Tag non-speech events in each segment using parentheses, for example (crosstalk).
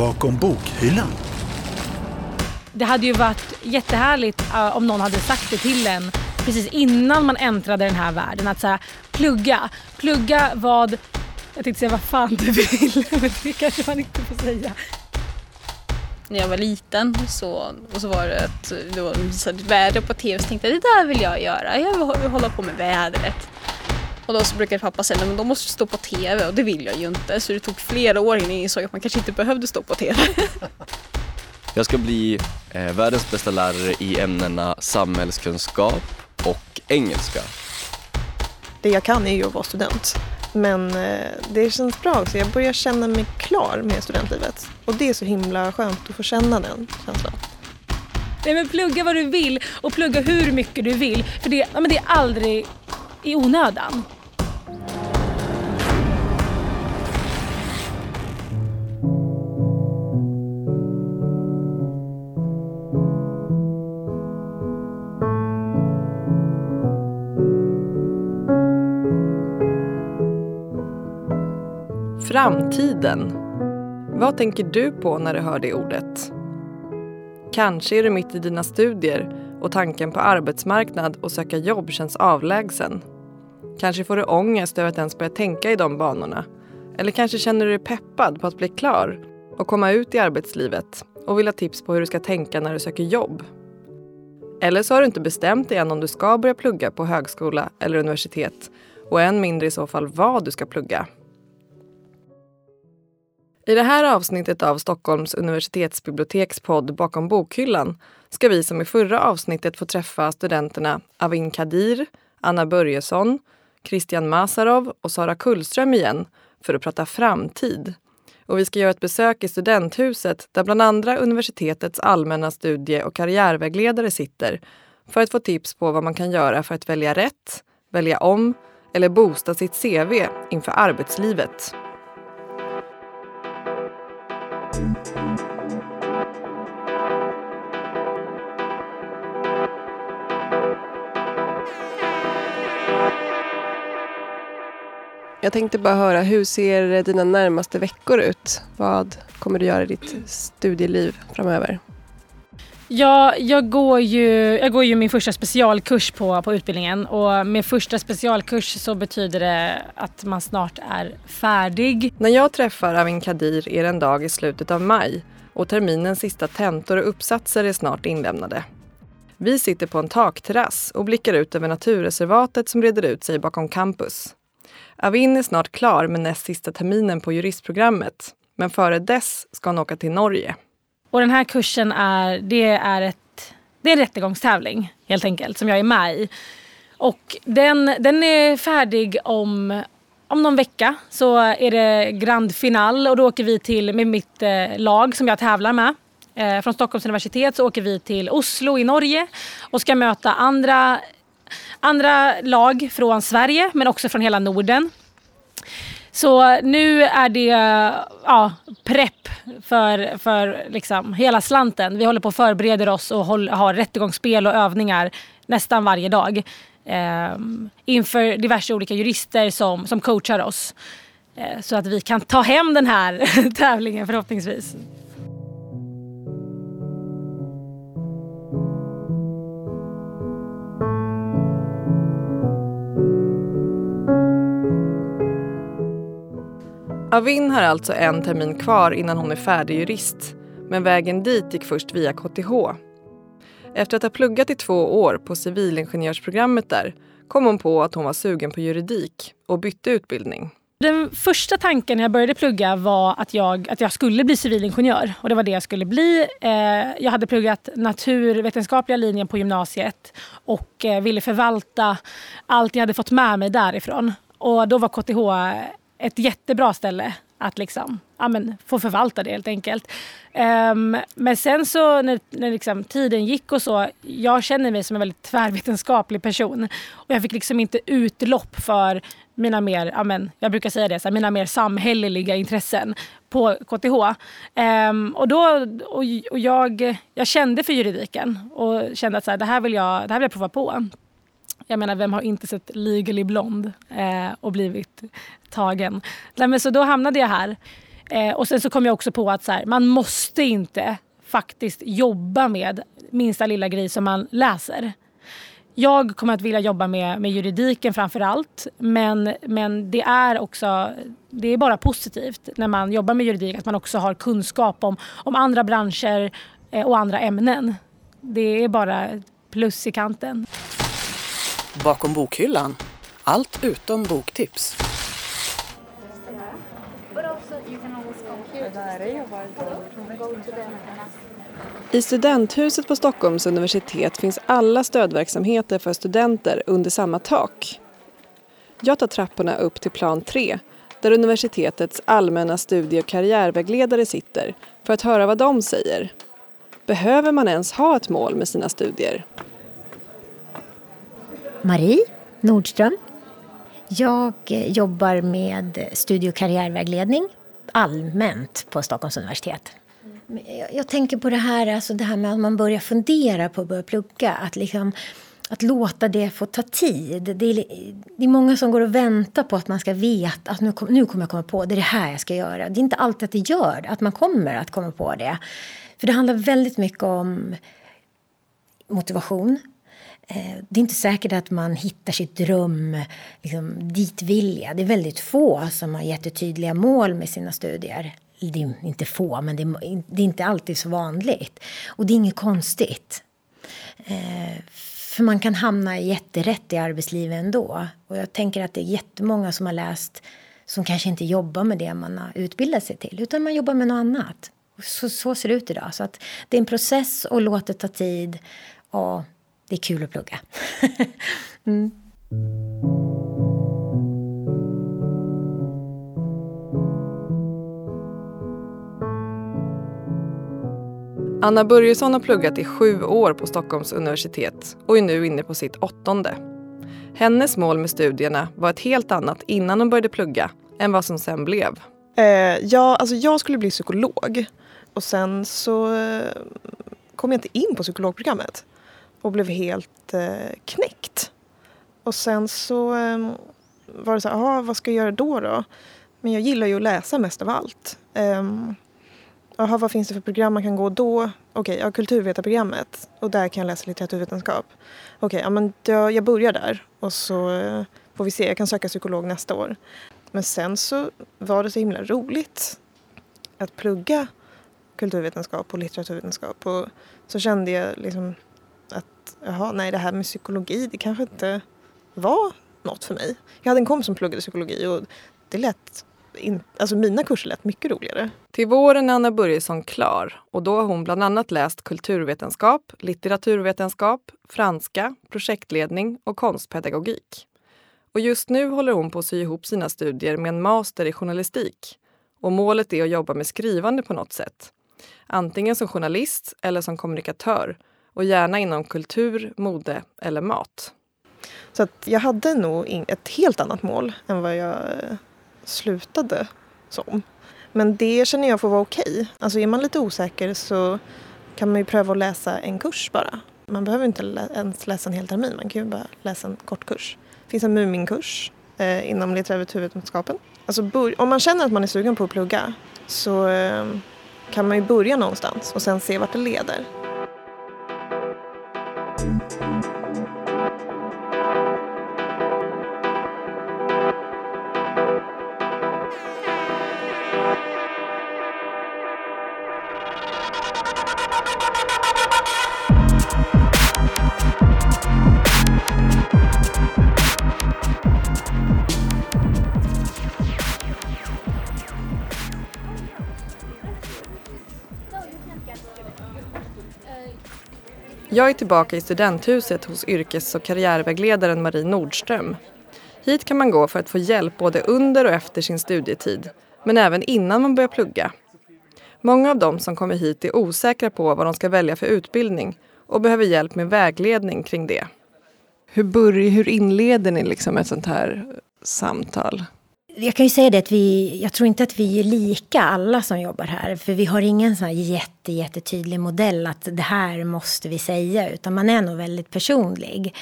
bakom bokhyllan. Det hade ju varit jättehärligt uh, om någon hade sagt det till en precis innan man äntrade den här världen. Att så plugga. Plugga vad... Jag tänkte säga vad fan du vill, (laughs) men det kanske man inte får säga. När jag var liten så, och så var det att det var ett väder på tv så tänkte jag det där vill jag göra. Jag vill hålla på med vädret. Och då så brukade pappa säga men då måste du stå på TV och det vill jag ju inte. Så det tog flera år innan jag insåg att man kanske inte behövde stå på TV. (laughs) Jag ska bli eh, världens bästa lärare i ämnena samhällskunskap och engelska. Det jag kan är ju att vara student. Men eh, det känns bra också. Jag börjar känna mig klar med studentlivet. Och det är så himla skönt att få känna den känslan. Nej men plugga vad du vill och plugga hur mycket du vill. För det, ja, men det är aldrig i onödan. Framtiden. Vad tänker du på när du hör det ordet? Kanske är du mitt i dina studier och tanken på arbetsmarknad och söka jobb känns avlägsen. Kanske får du ångest över att ens börja tänka i de banorna. Eller kanske känner du dig peppad på att bli klar och komma ut i arbetslivet och vill ha tips på hur du ska tänka när du söker jobb. Eller så har du inte bestämt dig än om du ska börja plugga på högskola eller universitet och än mindre i så fall vad du ska plugga. I det här avsnittet av Stockholms universitetsbiblioteks podd Bakom bokhyllan ska vi som i förra avsnittet få träffa studenterna Avin Kadir, Anna Börjesson, Christian Masarov och Sara Kullström igen för att prata framtid. Och vi ska göra ett besök i studenthuset där bland andra universitetets allmänna studie och karriärvägledare sitter för att få tips på vad man kan göra för att välja rätt, välja om eller boosta sitt CV inför arbetslivet. Jag tänkte bara höra, hur ser dina närmaste veckor ut? Vad kommer du göra i ditt studieliv framöver? Ja, jag går ju, jag går ju min första specialkurs på, på utbildningen och med första specialkurs så betyder det att man snart är färdig. När jag träffar Avin Kadir är det en dag i slutet av maj och terminens sista tentor och uppsatser är snart inlämnade. Vi sitter på en takterrass och blickar ut över naturreservatet som breder ut sig bakom campus. Avin är snart klar med näst sista terminen på juristprogrammet. Men före dess ska hon åka till Norge. Och den här kursen är, det är, ett, det är en rättegångstävling helt enkelt som jag är med i. Och den, den är färdig om, om någon vecka så är det grand final och då åker vi till med mitt eh, lag som jag tävlar med. Eh, från Stockholms universitet så åker vi till Oslo i Norge och ska möta andra andra lag från Sverige men också från hela Norden. Så nu är det ja, prepp för, för liksom hela slanten. Vi håller på och förbereder oss och håll, har rättegångsspel och övningar nästan varje dag. Eh, inför diverse olika jurister som, som coachar oss. Eh, så att vi kan ta hem den här (laughs) tävlingen förhoppningsvis. Avin har alltså en termin kvar innan hon är färdig jurist. Men vägen dit gick först via KTH. Efter att ha pluggat i två år på civilingenjörsprogrammet där kom hon på att hon var sugen på juridik och bytte utbildning. Den första tanken när jag började plugga var att jag, att jag skulle bli civilingenjör. Och det var det jag skulle bli. Eh, jag hade pluggat naturvetenskapliga linjen på gymnasiet och eh, ville förvalta allt jag hade fått med mig därifrån. Och då var KTH ett jättebra ställe att liksom, ja, men, få förvalta det helt enkelt. Um, men sen så när, när liksom, tiden gick och så, jag känner mig som en väldigt tvärvetenskaplig person. Och jag fick liksom inte utlopp för mina mer, ja, men, jag brukar säga det, så här, mina mer samhälleliga intressen på KTH. Um, ehm, och då, och, och jag, jag kände för juridiken och kände att så här, det, här vill jag, det här vill jag prova på. Jag menar, vem har inte sett Legally Blonde eh, och blivit tagen? Nej, men så då hamnade jag här. Eh, och sen så kom jag också på att så här, man måste inte faktiskt jobba med minsta lilla grej som man läser. Jag kommer att vilja jobba med, med juridiken framför allt. Men, men det är också det är bara positivt när man jobbar med juridik att man också har kunskap om, om andra branscher eh, och andra ämnen. Det är bara plus i kanten. Bakom bokhyllan. Allt utom boktips. I studenthuset på Stockholms universitet finns alla stödverksamheter för studenter under samma tak. Jag tar trapporna upp till plan 3 där universitetets allmänna studie och karriärvägledare sitter för att höra vad de säger. Behöver man ens ha ett mål med sina studier? Marie Nordström. Jag jobbar med studie och karriärvägledning allmänt på Stockholms universitet. Jag tänker på det här, alltså det här med att man börjar fundera på att börja plugga. Att, liksom, att låta det få ta tid. Det är, det är många som går och väntar på att man ska veta att nu, kom, nu kommer jag komma på det, är det här jag ska göra. Det är inte alltid att det gör att man kommer att komma på det. För det handlar väldigt mycket om motivation. Eh, det är inte säkert att man hittar sitt dröm, liksom, dit vill jag. Det är väldigt få som har jättetydliga mål med sina studier. Det är inte få, men det är, det är inte alltid så vanligt. Och det är inget konstigt. Eh, för man kan hamna jätterätt i arbetslivet ändå. Och jag tänker att det är jättemånga som har läst som kanske inte jobbar med det man har utbildat sig till, utan man jobbar med något annat. Så, så ser det ut idag. Så att det är en process och låt det ta tid. Och det är kul att plugga. (laughs) mm. Anna Börjesson har pluggat i sju år på Stockholms universitet och är nu inne på sitt åttonde. Hennes mål med studierna var ett helt annat innan hon började plugga än vad som sen blev. Eh, ja, alltså jag skulle bli psykolog och sen så eh, kom jag inte in på psykologprogrammet och blev helt eh, knäckt. Och sen så eh, var det så här, vad ska jag göra då då? Men jag gillar ju att läsa mest av allt. Um, Jaha, vad finns det för program man kan gå då? Okej, okay, jag har kulturvetarprogrammet och där kan jag läsa litteraturvetenskap. Okej, okay, ja, men jag, jag börjar där och så eh, får vi se. Jag kan söka psykolog nästa år. Men sen så var det så himla roligt att plugga kulturvetenskap och litteraturvetenskap. Och så kände jag liksom att jaha, nej det här med psykologi det kanske inte var något för mig. Jag hade en kompis som pluggade psykologi och det lät in, alltså mina kurser lät mycket roligare. Till våren är Anna Börjesson klar och då har hon bland annat läst kulturvetenskap, litteraturvetenskap, franska, projektledning och konstpedagogik. Och just nu håller hon på att sy ihop sina studier med en master i journalistik. Och målet är att jobba med skrivande på något sätt. Antingen som journalist eller som kommunikatör och gärna inom kultur, mode eller mat. Så att jag hade nog ett helt annat mål än vad jag eh, slutade som. Men det känner jag får vara okej. Okay. Alltså är man lite osäker så kan man ju pröva att läsa en kurs bara. Man behöver inte lä ens läsa en hel termin, man kan ju bara läsa en kort kurs. Det finns en Muminkurs eh, inom litteraturvetenskapen. Alltså om man känner att man är sugen på att plugga så eh, kan man ju börja någonstans och sen se vart det leder. Música Jag är tillbaka i studenthuset hos yrkes och karriärvägledaren Marie Nordström. Hit kan man gå för att få hjälp både under och efter sin studietid, men även innan man börjar plugga. Många av dem som kommer hit är osäkra på vad de ska välja för utbildning och behöver hjälp med vägledning kring det. Hur, börjar, hur inleder ni liksom ett sånt här samtal? Jag kan ju säga det att vi, jag tror inte att vi är lika alla som jobbar här. För vi har ingen sån här jätte, jättetydlig modell att det här måste vi säga. Utan man är nog väldigt personlig.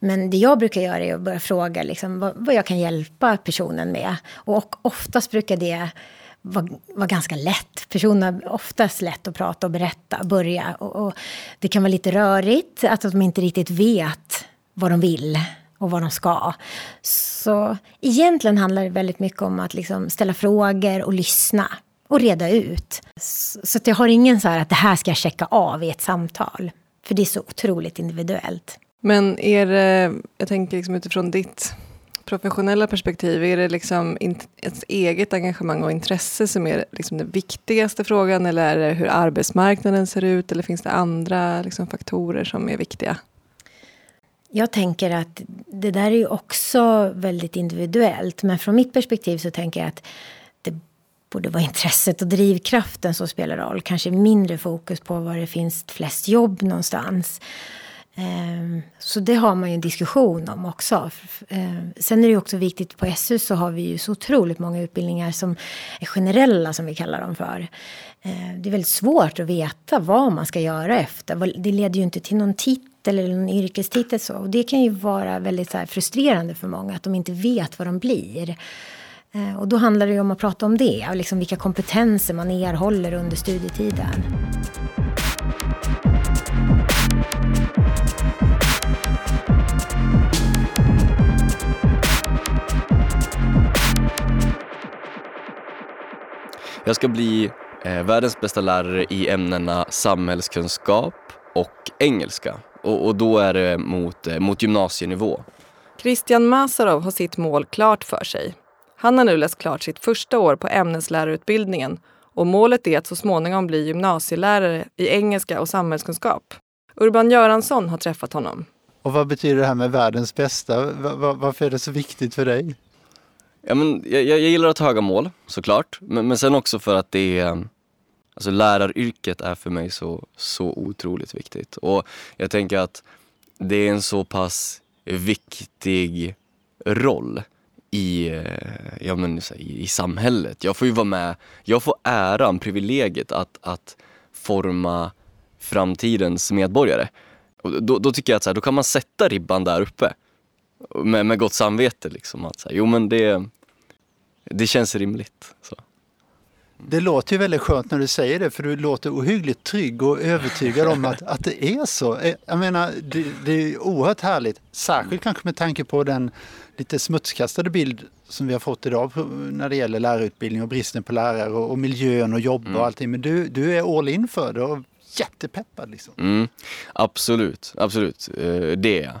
Men det jag brukar göra är att börja fråga liksom, vad, vad jag kan hjälpa personen med. Och oftast brukar det vara var ganska lätt. Personen har oftast lätt att prata och berätta, börja. Och, och det kan vara lite rörigt, att de inte riktigt vet vad de vill och vad de ska. Så egentligen handlar det väldigt mycket om att liksom ställa frågor och lyssna och reda ut. Så, att jag har ingen så här att det här ska jag checka av i ett samtal. För det är så otroligt individuellt. Men är det, jag tänker liksom utifrån ditt professionella perspektiv, är det liksom ett eget engagemang och intresse som är liksom den viktigaste frågan eller är det hur arbetsmarknaden ser ut eller finns det andra liksom faktorer som är viktiga? Jag tänker att det där är ju också väldigt individuellt men från mitt perspektiv så tänker jag att det borde vara intresset och drivkraften som spelar roll. Kanske mindre fokus på var det finns flest jobb någonstans. Ehm, så det har man ju en diskussion om också. Ehm, sen är det också viktigt, på SU så har vi ju så otroligt många utbildningar som är generella som vi kallar dem för. Ehm, det är väldigt svårt att veta vad man ska göra efter. Det leder ju inte till någon titel eller någon yrkestitel så. Och det kan ju vara väldigt så frustrerande för många att de inte vet vad de blir. Eh, och då handlar det ju om att prata om det och liksom vilka kompetenser man erhåller under studietiden. Jag ska bli eh, världens bästa lärare i ämnena samhällskunskap och engelska. Och, och då är det mot, eh, mot gymnasienivå. Christian Masarov har sitt mål klart för sig. Han har nu läst klart sitt första år på ämneslärarutbildningen och målet är att så småningom bli gymnasielärare i engelska och samhällskunskap. Urban Göransson har träffat honom. Och vad betyder det här med världens bästa? Varför är det så viktigt för dig? Ja, men jag, jag gillar att ha höga mål såklart, men, men sen också för att det är Alltså läraryrket är för mig så, så otroligt viktigt. Och jag tänker att det är en så pass viktig roll i, eh, ja, men, i, i samhället. Jag får ju vara med, jag får äran, privilegiet att, att forma framtidens medborgare. Och då, då tycker jag att så här, då kan man sätta ribban där uppe med, med gott samvete. Liksom, att, så här, jo men det, det känns rimligt. Så. Det låter ju väldigt skönt när du säger det för du låter ohyggligt trygg och övertygad om att, att det är så. Eh, jag menar, det, det är oerhört härligt. Särskilt kanske med tanke på den lite smutskastade bild som vi har fått idag när det gäller lärarutbildning och bristen på lärare och, och miljön och jobb mm. och allting. Men du, du är all in för det och jättepeppad liksom. Mm, absolut, absolut. Eh, det är jag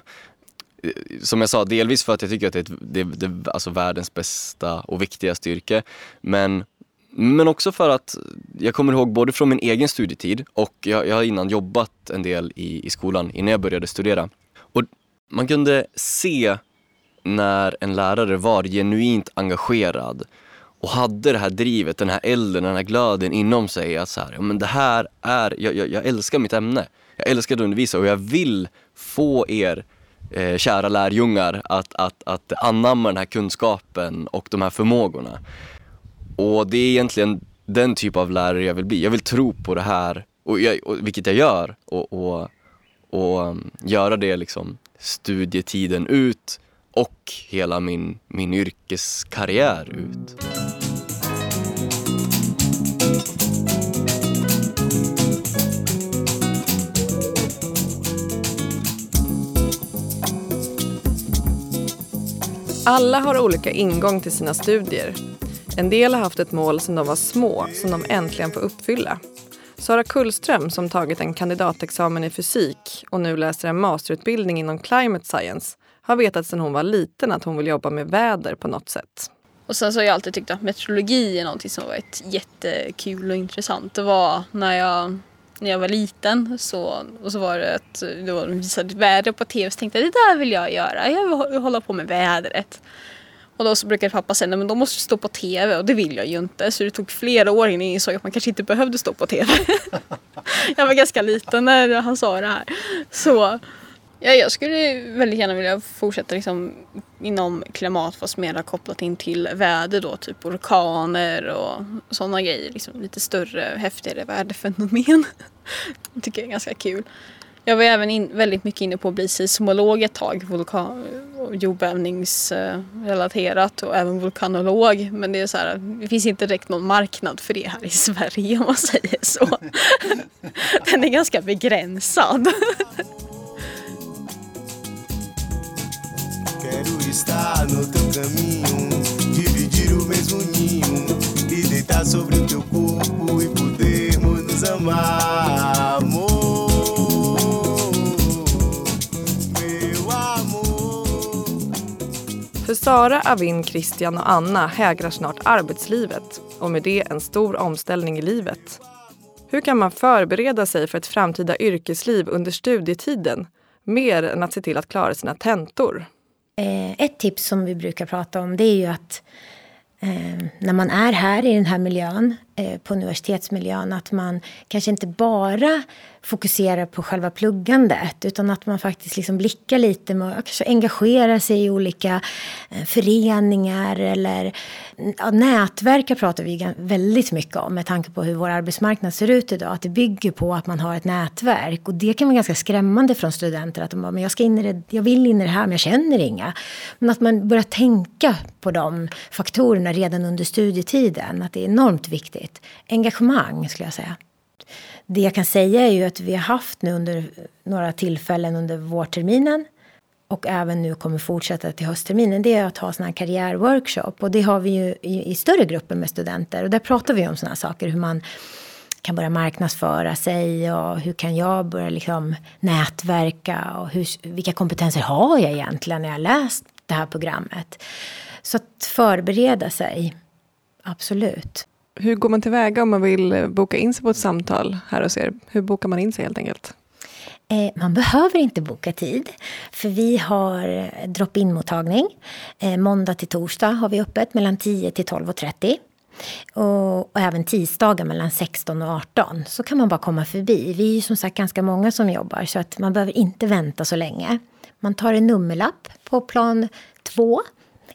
som jag sa, delvis för att jag tycker att det är, det, det, alltså världens bästa och viktigaste yrke. Men, men också för att jag kommer ihåg både från min egen studietid och jag, jag har innan jobbat en del i, i skolan innan jag började studera. Och man kunde se när en lärare var genuint engagerad och hade det här drivet, den här elden, den här glöden inom sig. Att så här, ja, men det här är, jag, jag, jag älskar mitt ämne. Jag älskar att undervisa och jag vill få er eh, kära lärjungar att, att, att anamma den här kunskapen och de här förmågorna. Och det är egentligen den typ av lärare jag vill bli. Jag vill tro på det här, och, jag, och vilket jag gör, och, och, och um, göra det liksom studietiden ut och hela min, min yrkeskarriär ut. Alla har olika ingång till sina studier. En del har haft ett mål sedan de var små som de äntligen får uppfylla. Sara Kullström som tagit en kandidatexamen i fysik och nu läser en masterutbildning inom climate science har vetat sedan hon var liten att hon vill jobba med väder på något sätt. Och sen så har jag alltid tyckt att meteorologi är någonting som varit jättekul och intressant. Det var när jag när jag var liten så, och så var det att det var, de visade väder på tv så tänkte jag det där vill jag göra. Jag vill hålla på med vädret. Och då så brukade pappa säga nej men då måste du stå på tv och det vill jag ju inte. Så det tog flera år innan jag insåg att man kanske inte behövde stå på tv. (laughs) jag var ganska liten när han sa det här. Så Ja, jag skulle väldigt gärna vilja fortsätta liksom inom klimat fast mer kopplat in till väder då, typ orkaner och sådana grejer. Liksom lite större, häftigare väderfenomen. (laughs) det tycker jag är ganska kul. Jag var även in, väldigt mycket inne på att bli seismolog ett tag vulkan, jordbävningsrelaterat och även vulkanolog. Men det är så här, det finns inte direkt någon marknad för det här i Sverige om man säger så. (laughs) Den är ganska begränsad. För Sara, Avin, Christian och Anna hägrar snart arbetslivet och med det en stor omställning i livet. Hur kan man förbereda sig för ett framtida yrkesliv under studietiden mer än att se till att klara sina tentor? Eh, ett tips som vi brukar prata om det är ju att eh, när man är här i den här miljön, Eh, på universitetsmiljön, att man kanske inte bara fokuserar på själva pluggandet utan att man faktiskt liksom blickar lite med kanske engagerar sig i olika eh, föreningar eller ja, nätverk pratar vi väldigt mycket om med tanke på hur vår arbetsmarknad ser ut idag. Att det bygger på att man har ett nätverk och det kan vara ganska skrämmande från studenter att de bara, men jag, ska in i det, jag vill in i det här men jag känner inga. Men att man börjar tänka på de faktorerna redan under studietiden, att det är enormt viktigt. Engagemang skulle jag säga. Det jag kan säga är ju att vi har haft nu under några tillfällen under vårterminen och även nu kommer fortsätta till höstterminen, det är att ha såna här karriärworkshop. Och det har vi ju i, i större grupper med studenter. Och där pratar vi om såna här saker, hur man kan börja marknadsföra sig och hur kan jag börja liksom nätverka och hur, vilka kompetenser har jag egentligen när jag läst det här programmet. Så att förbereda sig, absolut. Hur går man tillväga om man vill eh, boka in sig på ett samtal här hos er? Hur bokar man in sig helt enkelt? Eh, man behöver inte boka tid, för vi har eh, drop-in mottagning. Måndag till torsdag har vi öppet mellan 10 till 12.30. Och, och även tisdagar mellan 16 och 18. Så kan man bara komma förbi. Vi är ju som sagt ganska många som jobbar så att man behöver inte vänta så länge. Man tar en nummerlapp på plan 2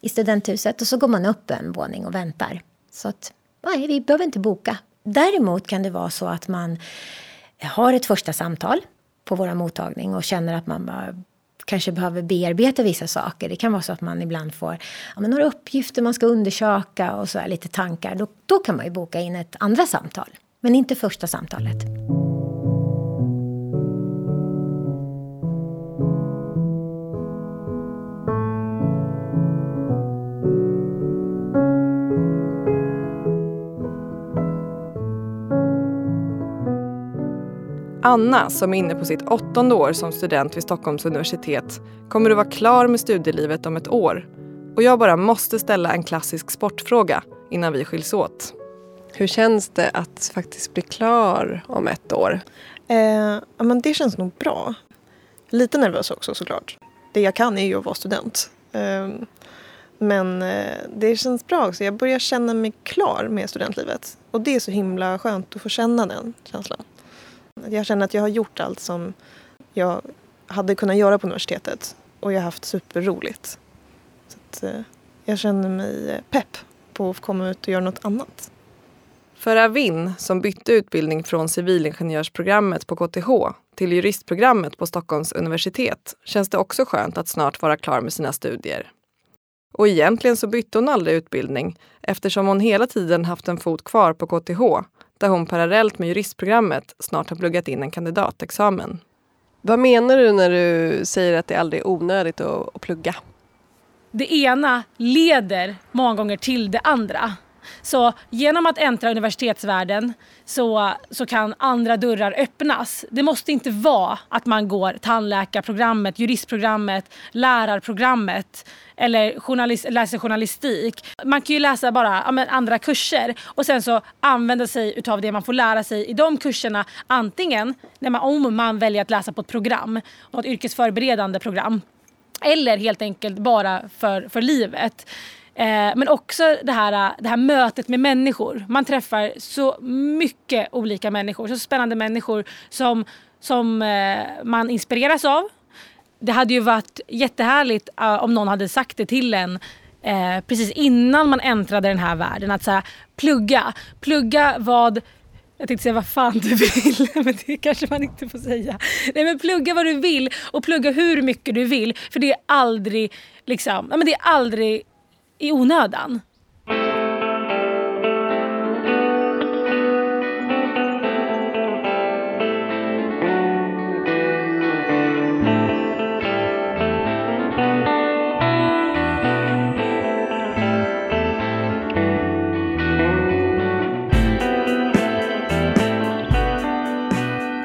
i studenthuset och så går man upp en våning och väntar. Så att nej, vi behöver inte boka. Däremot kan det vara så att man har ett första samtal på vår mottagning och känner att man bara kanske behöver bearbeta vissa saker. Det kan vara så att man ibland får ja, men några uppgifter man ska undersöka och så här, lite tankar. Då, då kan man ju boka in ett andra samtal, men inte första samtalet. Anna, som är inne på sitt åttonde år som student vid Stockholms universitet, kommer att vara klar med studielivet om ett år. Och jag bara måste ställa en klassisk sportfråga innan vi skiljs åt. Hur känns det att faktiskt bli klar om ett år? Eh, ja, men det känns nog bra. Lite nervös också såklart. Det jag kan är ju att vara student. Eh, men det känns bra också. Jag börjar känna mig klar med studentlivet. Och det är så himla skönt att få känna den känslan. Jag känner att jag har gjort allt som jag hade kunnat göra på universitetet. Och jag har haft superroligt. Så att, eh, jag känner mig eh, pepp på att få komma ut och göra något annat. För Avin, som bytte utbildning från civilingenjörsprogrammet på KTH till juristprogrammet på Stockholms universitet, känns det också skönt att snart vara klar med sina studier. Och egentligen så bytte hon aldrig utbildning eftersom hon hela tiden haft en fot kvar på KTH där hon parallellt med juristprogrammet snart har pluggat in en kandidatexamen. Vad menar du när du säger att det aldrig är onödigt att, att plugga? det ena leder många gånger till det andra. Så genom att äntra universitetsvärlden så, så kan andra dörrar öppnas. Det måste inte vara att man går tandläkarprogrammet, juristprogrammet, lärarprogrammet eller journalist, läser journalistik. Man kan ju läsa bara ja, men andra kurser och sen så använda sig av det man får lära sig i de kurserna. Antingen när man, om man väljer att läsa på ett program, ett yrkesförberedande program eller helt enkelt bara för, för livet. Eh, men också det här, eh, det här mötet med människor. Man träffar så mycket olika människor, så spännande människor som, som eh, man inspireras av. Det hade ju varit jättehärligt eh, om någon hade sagt det till en eh, precis innan man äntrade den här världen. Att så här, plugga, plugga vad Jag tänkte säga vad fan du vill, (laughs) men det kanske man inte får säga. Nej men plugga vad du vill och plugga hur mycket du vill. För det är aldrig, liksom, men det är aldrig i onödan.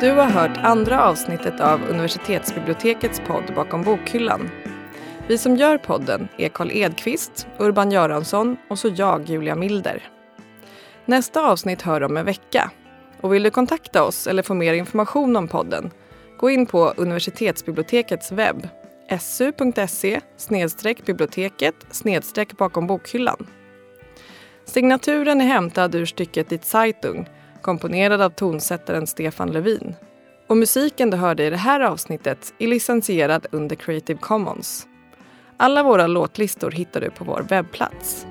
Du har hört andra avsnittet av universitetsbibliotekets podd Bakom bokhyllan. Vi som gör podden är Karl Edqvist, Urban Göransson och så jag, Julia Milder. Nästa avsnitt hör om en vecka. Och vill du kontakta oss eller få mer information om podden, gå in på universitetsbibliotekets webb, su.se biblioteket bakom bokhyllan. Signaturen är hämtad ur stycket Die Zeitung komponerad av tonsättaren Stefan Levin. Och musiken du hörde i det här avsnittet är licensierad under Creative Commons. Alla våra låtlistor hittar du på vår webbplats.